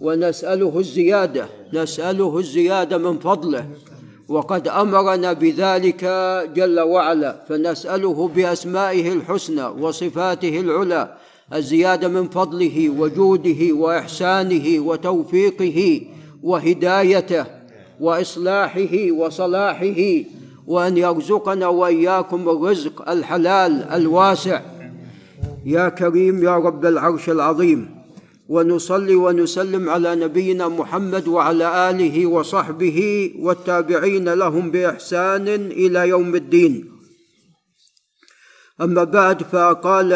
ونسأله الزيادة نسأله الزيادة من فضله. وقد أمرنا بذلك جل وعلا فنسأله بأسمائه الحسنى وصفاته العلى الزيادة من فضله وجوده وإحسانه وتوفيقه وهدايته وإصلاحه وصلاحه وأن يرزقنا وإياكم الرزق الحلال الواسع. يا كريم يا رب العرش العظيم. ونصلي ونسلم على نبينا محمد وعلى آله وصحبه والتابعين لهم بإحسان إلى يوم الدين. أما بعد فقال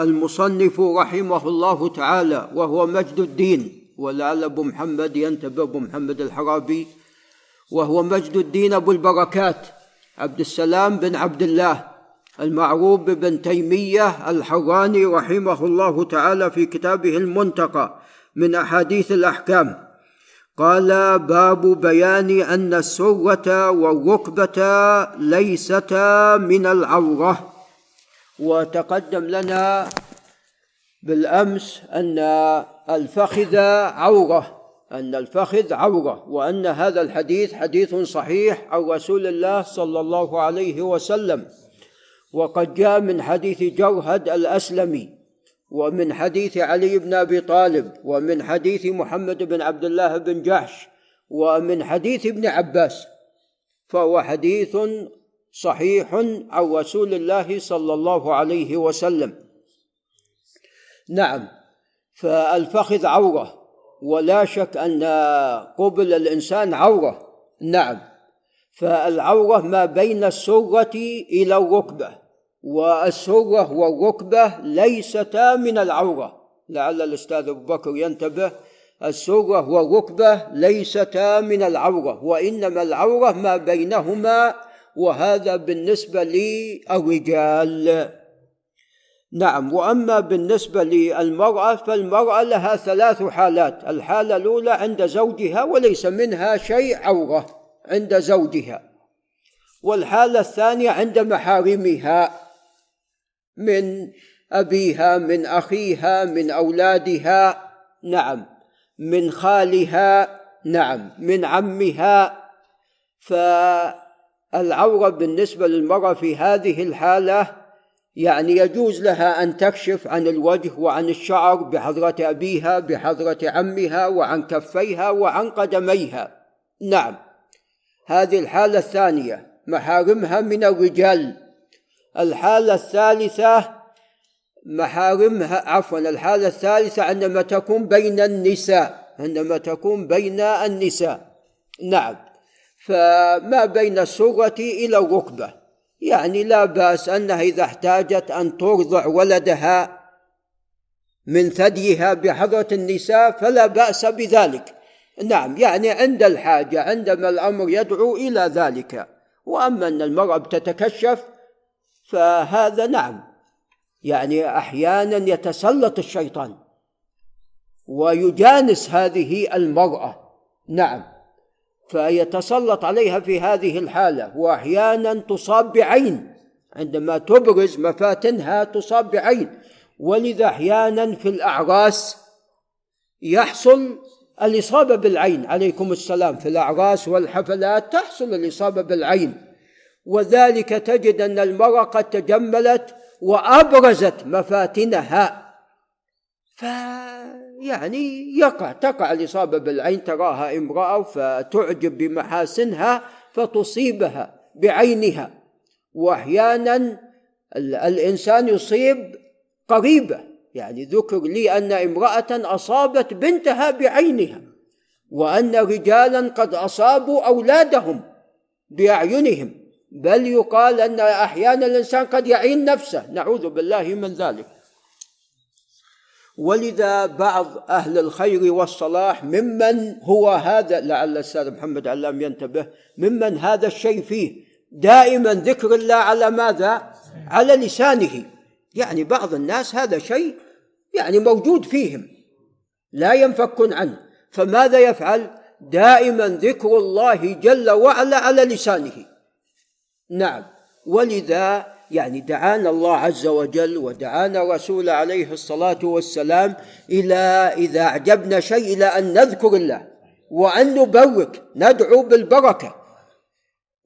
المصنف رحمه الله تعالى وهو مجد الدين ولعل أبو محمد ينتبه أبو محمد الحرابي وهو مجد الدين أبو البركات عبد السلام بن عبد الله. المعروف بن تيمية الحراني رحمه الله تعالى في كتابه المنتقى من أحاديث الأحكام. قال باب بيان أن السرة والركبة ليستا من العورة. وتقدم لنا بالأمس أن الفخذ عورة أن الفخذ عورة وأن هذا الحديث حديث صحيح عن رسول الله صلى الله عليه وسلم. وقد جاء من حديث جرهد الأسلمي ومن حديث علي بن أبي طالب ومن حديث محمد بن عبد الله بن جحش ومن حديث ابن عباس. فهو حديث صحيح عن رسول الله صلى الله عليه وسلم. نعم فالفخذ عورة ولا شك أن قبل الإنسان عورة. نعم. فالعورة ما بين السرة إلى الركبة والسرة والركبة ليستا من العورة. لعل الأستاذ أبو بكر ينتبه السرة والركبة ليستا من العورة وإنما العورة ما بينهما وهذا بالنسبة للرجال. نعم وأما بالنسبة للمرأة فالمرأة لها ثلاث حالات. الحالة الأولى عند زوجها وليس منها شيء عورة. عند زوجها. والحالة الثانية عند محارمها من أبيها من أخيها من أولادها نعم. من خالها نعم. من عمها. فالعورة بالنسبة للمرأة في هذه الحالة يعني يجوز لها أن تكشف عن الوجه وعن الشعر بحضرة أبيها بحضرة عمها وعن كفيها وعن قدميها. نعم. هذه الحالة الثانية. محارمها من الرجال. الحالة الثالثة محارمها عفوا الحالة الثالثة عندما تكون بين النساء. عندما تكون بين النساء. نعم. فما بين السره إلى الركبة. يعني لا بأس أنها إذا احتاجت أن ترضع ولدها من ثديها بحضرة النساء فلا بأس بذلك. نعم يعني عند الحاجة عندما الأمر يدعو إلى ذلك. وأما أن المرأة بتتكشف فهذا نعم. يعني أحيانا يتسلط الشيطان. ويجانس هذه المرأة. نعم. فيتسلط عليها في هذه الحالة. واحيانا تصاب بعين. عندما تبرز مفاتنها تصاب بعين. ولذا أحيانا في الأعراس يحصل الإصابة بالعين. عليكم السلام. في الأعراس والحفلات تحصل الإصابة بالعين. وذلك تجد أن المرأة قد تجملت وأبرزت مفاتنها. فيعني يقع تقع الإصابة بالعين تراها امرأة فتعجب بمحاسنها فتصيبها بعينها. واحيانا الإنسان يصيب قريبة. يعني ذكر لي أن امرأة أصابت بنتها بعينها وأن رجالا قد أصابوا أولادهم باعينهم بل يقال أن أحيانا الإنسان قد يعين نفسه. نعوذ بالله من ذلك. ولذا بعض أهل الخير والصلاح ممن هو هذا لعل الأستاذ محمد علام ينتبه ممن هذا الشيء فيه. دائما ذكر الله على ماذا؟ على لسانه. يعني بعض الناس هذا شيء يعني موجود فيهم. لا ينفكون عنه. فماذا يفعل؟ دائما ذكر الله جل وعلا على لسانه. نعم. ولذا يعني دعانا الله عز وجل ودعانا رسول عليه الصلاة والسلام إلى إذا أعجبنا شيء إلى أن نذكر الله وأن نبرك ندعو بالبركة.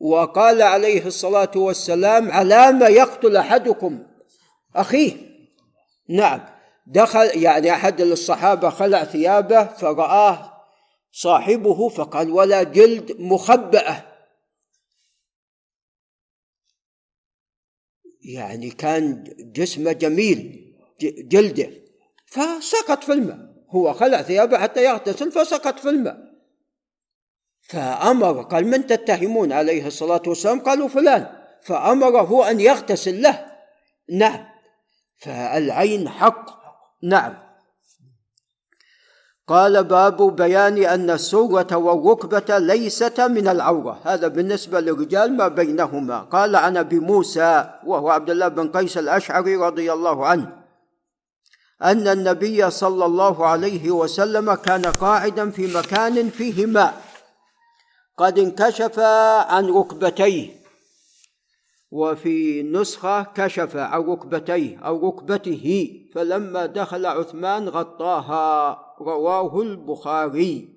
وقال عليه الصلاة والسلام على ما يقتل أحدكم أخيه. نعم. دخل يعني أحد الصحابة خلع ثيابه فرآه صاحبه فقال ولا جلد مخبأة. يعني كان جسمه جميل جلده. فسقط في الماء هو خلع ثيابه حتى يغتسل فسقط في الماء فأمر قال من تتهمون عليه الصلاة والسلام؟ قالوا فلان. فأمره أن يغتسل له. نعم. فالعين حق. نعم. قال باب بيان أن السورة والركبة ليستا من العورة. هذا بالنسبة للرجال ما بينهما. قال عن أبي موسى وهو عبد الله بن قيس الأشعري رضي الله عنه أن النبي صلى الله عليه وسلم كان قاعدا في مكان فيه ماء قد انكشف عن ركبتيه. وفي نسخة كشف عن ركبتيه أو ركبته فلما دخل عثمان غطاها. رواه البخاري.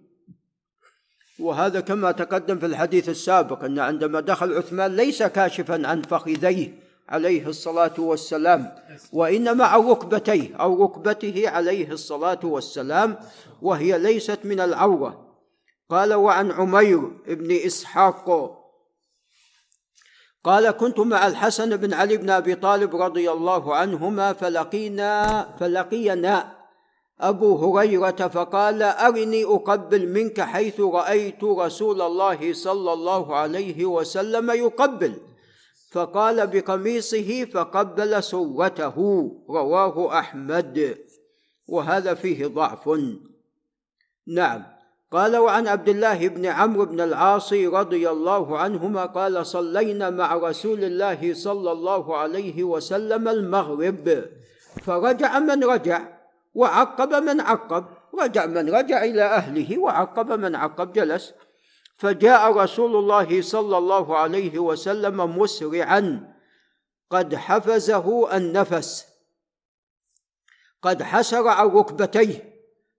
وهذا كما تقدم في الحديث السابق أن عندما دخل عثمان ليس كاشفا عن فخذيه عليه الصلاة والسلام وإنما عن ركبتيه أو ركبته عليه الصلاة والسلام وهي ليست من العورة. قال وعن عمير بن إسحاق قال كنت مع الحسن بن علي بن أبي طالب رضي الله عنهما فلقينا فلقينا أبو هريرة فقال أرني أقبل منك حيث رأيت رسول الله صلى الله عليه وسلم يقبل. فقال بقميصه فقبل سرته رواه أحمد. وهذا فيه ضعف. نعم. قال وعن عبد الله بن عمرو بن العاص رضي الله عنهما قال صلينا مع رسول الله صلى الله عليه وسلم المغرب فرجع من رجع وعقب من عقب رجع من رجع إلى أهله وعقب من عقب جلس. فجاء رسول الله صلى الله عليه وسلم مسرعا قد حفزه النفس قد حسر عن ركبتيه.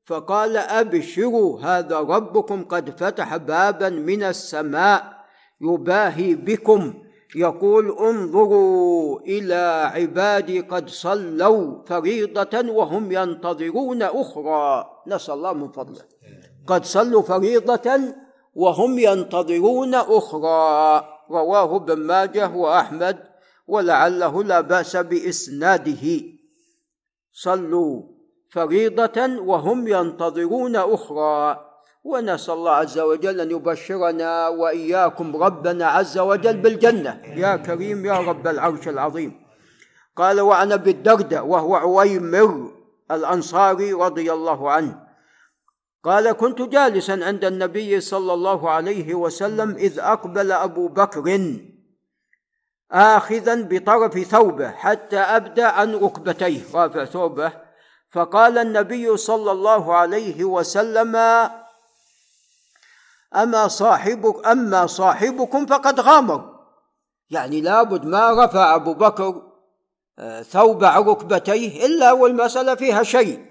فقال أبشروا هذا ربكم قد فتح بابا من السماء يباهي بكم. يقول انظروا إلى عبادي قد صلوا فريضة وهم ينتظرون أخرى. نسأل الله من فضله. قد صلوا فريضة وهم ينتظرون أخرى. رواه ابن ماجه وأحمد ولعله لا بأس بإسناده. صلوا. فريضة وهم ينتظرون أخرى. ونسأل الله عز وجل أن يبشرنا وإياكم ربنا عز وجل بالجنة. يا كريم يا رب العرش العظيم. قال وعن أبي الدرداء وهو عويمر الأنصاري رضي الله عنه. قال كنت جالسا عند النبي صلى الله عليه وسلم إذ أقبل أبو بكر آخذا بطرف ثوبه حتى أبدى عن ركبتيه. رافع ثوبه. فقال النبي صلى الله عليه وسلم أما صاحبك أما صاحبكم فقد غامر يعني لابد ما رفع أبو بكر آه، ثوب ركبتيه إلا والمسألة فيها شيء.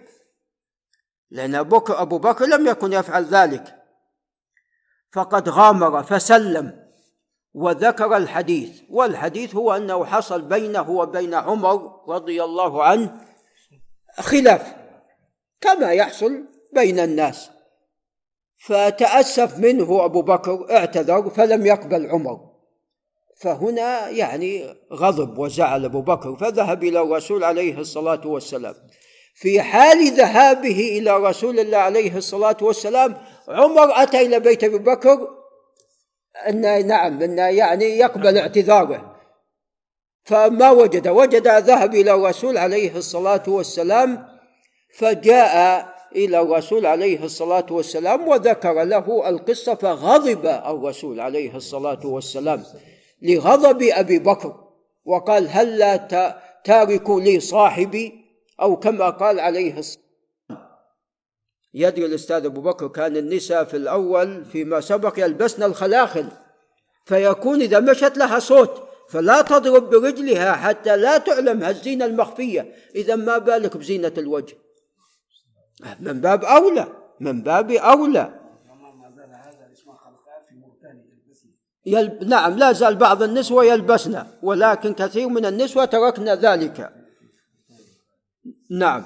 لأن أبو بكر لم يكن يفعل ذلك. فقد غامر فسلم وذكر الحديث. والحديث هو أنه حصل بينه وبين عمر رضي الله عنه خلاف كما يحصل بين الناس. فتأسف منه أبو بكر اعتذر فلم يقبل عمر. فهنا يعني غضب وزعل أبو بكر فذهب إلى الرسول عليه الصلاة والسلام. في حال ذهابه إلى رسول الله عليه الصلاة والسلام عمر أتى إلى بيت أبي بكر أن نعم أن يعني يقبل اعتذاره. فما وجد وجد ذهب إلى الرسول عليه الصلاة والسلام فجاء إلى الرسول عليه الصلاة والسلام وذكر له القصة فغضب الرسول عليه الصلاة والسلام لغضب أبي بكر وقال هل لا تاركوا لي صاحبي؟ أو كما قال عليه الصلاة يدري الأستاذ أبو بكر كان النساء في الأول فيما سبق يلبسن الخلاخل فيكون إذا مشت لها صوت. فلا تضرب برجلها حتى لا تعلم هالزينة المخفية. إذا ما بالك بزينة الوجه؟ من باب أولى من باب أولى. يلب... نعم لا زال بعض النسوة يلبسن ولكن كثير من النسوة تركن ذلك. نعم.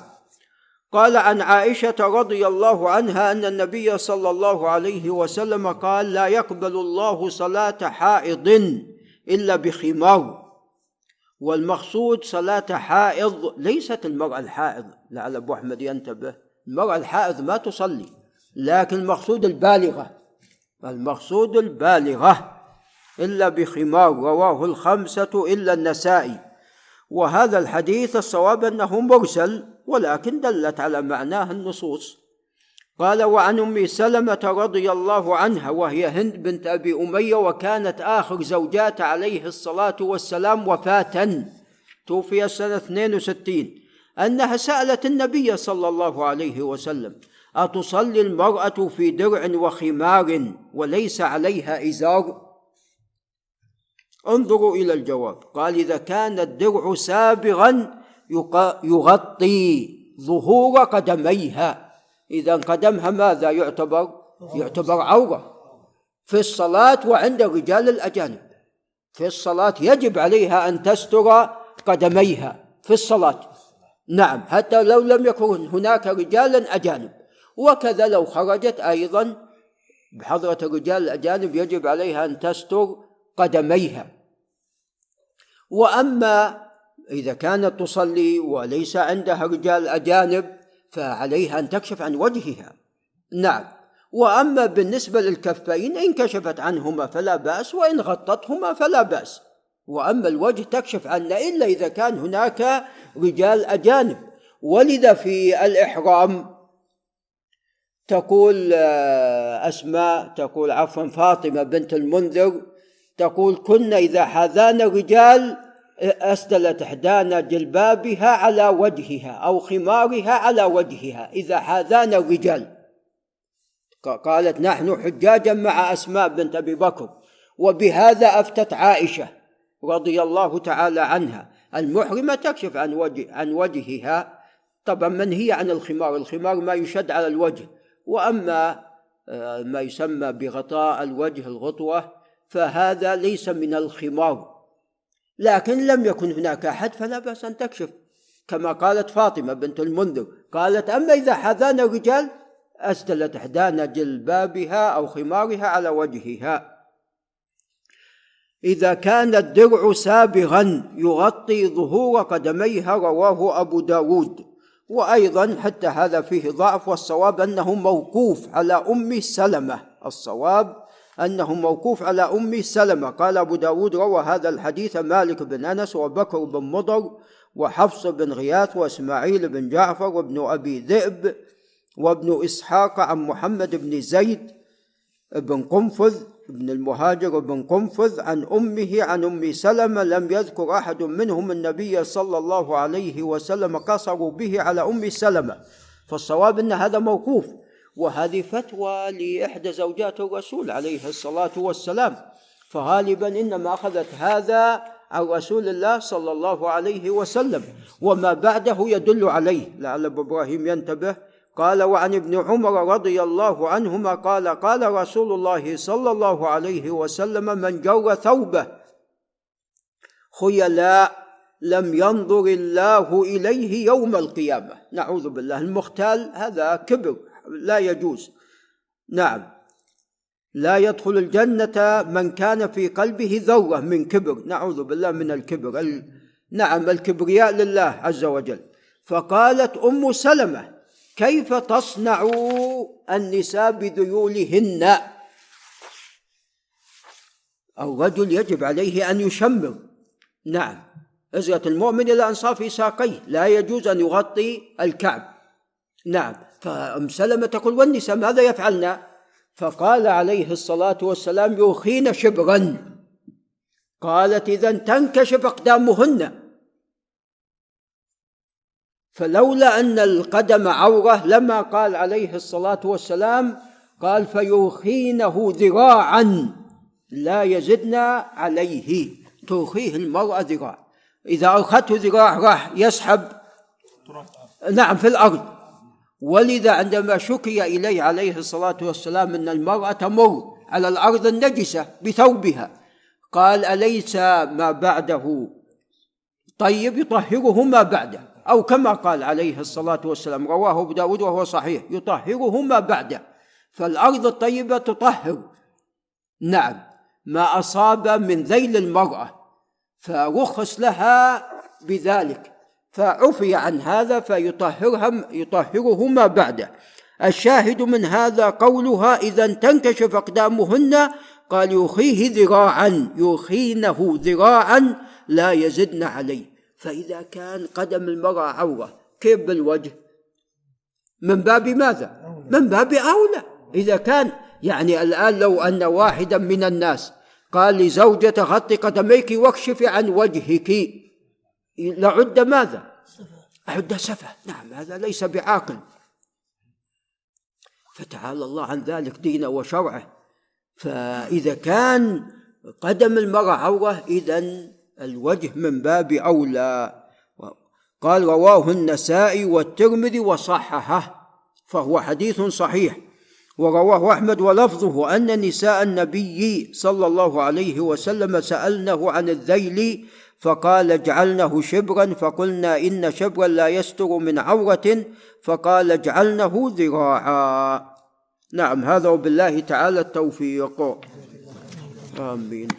قال عن عائشة رضي الله عنها أن النبي صلى الله عليه وسلم قال لا يقبل الله صلاة حائض. إلا بخمار. والمقصود صلاة حائض ليست المرأة الحائض لعل أبو أحمد ينتبه. المرأة الحائض ما تصلي لكن المقصود البالغة. المقصود البالغة إلا بخمار رواه الخمسة إلا النسائي. وهذا الحديث الصواب أنه مرسل ولكن دلت على معناه النصوص. قال وعن أم سلمة رضي الله عنها وهي هند بنت أبي أمية وكانت آخر زوجات عليه الصلاة والسلام وفاة. توفي سنة 62 أنها سألت النبي صلى الله عليه وسلم أتصلي المرأة في درع وخمار وليس عليها إزار؟ انظروا إلى الجواب. قال إذا كان الدرع سابغا يغطي ظهور قدميها. إذا قدمها ماذا يعتبر؟ يعتبر عورة. في الصلاة وعند الرجال الأجانب. في الصلاة يجب عليها أن تستر قدميها. في الصلاة. نعم حتى لو لم يكن هناك رجال أجانب. وكذا لو خرجت أيضا. بحضرة الرجال الأجانب يجب عليها أن تستر قدميها. وأما إذا كانت تصلي وليس عندها رجال أجانب فعليها أن تكشف عن وجهها. نعم. وأما بالنسبة للكفين إن كشفت عنهما فلا بأس وإن غطتهما فلا بأس. وأما الوجه تكشف عنه إلا إذا كان هناك رجال أجانب. ولذا في الإحرام تقول آه، أسماء تقول عفوا فاطمة بنت المنذر تقول كنا إذا حاذانا رجال أسدلت إحدانا جلبابها على وجهها أو خمارها على وجهها إذا حاذانا الرجال. قالت نحن حجاجا مع أسماء بنت أبي بكر وبهذا أفتت عائشة رضي الله تعالى عنها المحرمة تكشف عن وجه عن وجهها طبعا منهية عن الخمار؟ الخمار ما يشد على الوجه وأما آه، ما يسمى بغطاء الوجه الغطوة فهذا ليس من الخمار. لكن لم يكن هناك أحد فلا بأس أن تكشف. كما قالت فاطمة بنت المنذر قالت أما إذا حذانا الرجال أسدلت إحدانا جلبابها أو خمارها على وجهها. إذا كان الدرع سابغا يغطي ظهور قدميها رواه أبو داود. وأيضا حتى هذا فيه ضعف والصواب أنه موقوف على أم سلمة. الصواب أنه موقوف على أم سلمة. قال أبو داود روى هذا الحديث مالك بن أنس وبكر بن مضر وحفص بن غياث وإسماعيل بن جعفر وابن أبي ذئب وابن إسحاق عن محمد بن زيد بن قنفذ بن المهاجر بن قنفذ عن أمه عن أم سلمة. لم يذكر أحد منهم النبي صلى الله عليه وسلم قصروا به على أم سلمة. فالصواب أن هذا موقوف. وهذه فتوى لإحدى زوجات الرسول عليه الصلاة والسلام فغالبا إنما أخذت هذا عن رسول الله صلى الله عليه وسلم وما بعده يدل عليه. لعل أبو إبراهيم ينتبه. قال وعن ابن عمر رضي الله عنهما قال قال رسول الله صلى الله عليه وسلم من جر ثوبه خيلاء لم ينظر الله إليه يوم القيامة نعوذ بالله المختال هذا كبر. لا يجوز. نعم. لا يدخل الجنة من كان في قلبه ذرة من كبر. نعوذ بالله من الكبر. ال... نعم الكبرياء لله عز وجل. فقالت أم سلمة كيف تصنع النساء بذيولهن الرجل يجب عليه أن يشمر. نعم. إزرة المؤمن إلى أنصاف ساقيه لا يجوز أن يغطي الكعب. نعم. فأم سلمة تقول والنساء ماذا يفعلن؟ فقال عليه الصلاة والسلام يوخين شبرا. قالت إذا تنكشف أقدامهن. فلولا أن القدم عورة لما قال عليه الصلاة والسلام قال فيوخينه ذراعا لا يزدن عليه. ترخيه المرأة ذراع. إذا أرخته ذراع راح يسحب. نعم في الأرض. ولذا عندما شكي إليه عليه الصلاة والسلام أن المرأة تمر على الأرض النجسة بثوبها قال أليس ما بعده؟ طيب يطهره ما بعده. أو كما قال عليه الصلاة والسلام رواه أبو داود وهو صحيح يطهره ما بعده. فالأرض الطيبة تطهر. نعم ما أصاب من ذيل المرأة فرخص لها بذلك. فعفي عن هذا فيطهرها يطهره ما بعده. الشاهد من هذا قولها إذا تنكشف أقدامهن قال يخيه ذراعا يخينه ذراعا لا يزدن عليه. فإذا كان قدم المرأة عورة كيف بالوجه؟ من باب ماذا؟ من باب أولى. إذا كان يعني الآن لو أن واحدا من الناس قال لزوجته غطي قدميك واكشفي عن وجهك لعد ماذا؟ أعد سفه نعم هذا ليس بعاقل. فتعالى الله عن ذلك دينه وشرعه. فإذا كان قدم المرأة عورة إذا الوجه من باب أولى. قال رواه النسائي والترمذي وصححه فهو حديث صحيح. ورواه أحمد ولفظه أن نساء النبي صلى الله عليه وسلم سألنه عن الذيل فقال اجعلنه شبرا فقلنا إن شبرا لا يستر من عورة فقال اجعلنه ذراعا. نعم هذا وبالله تعالى التوفيق. آمين.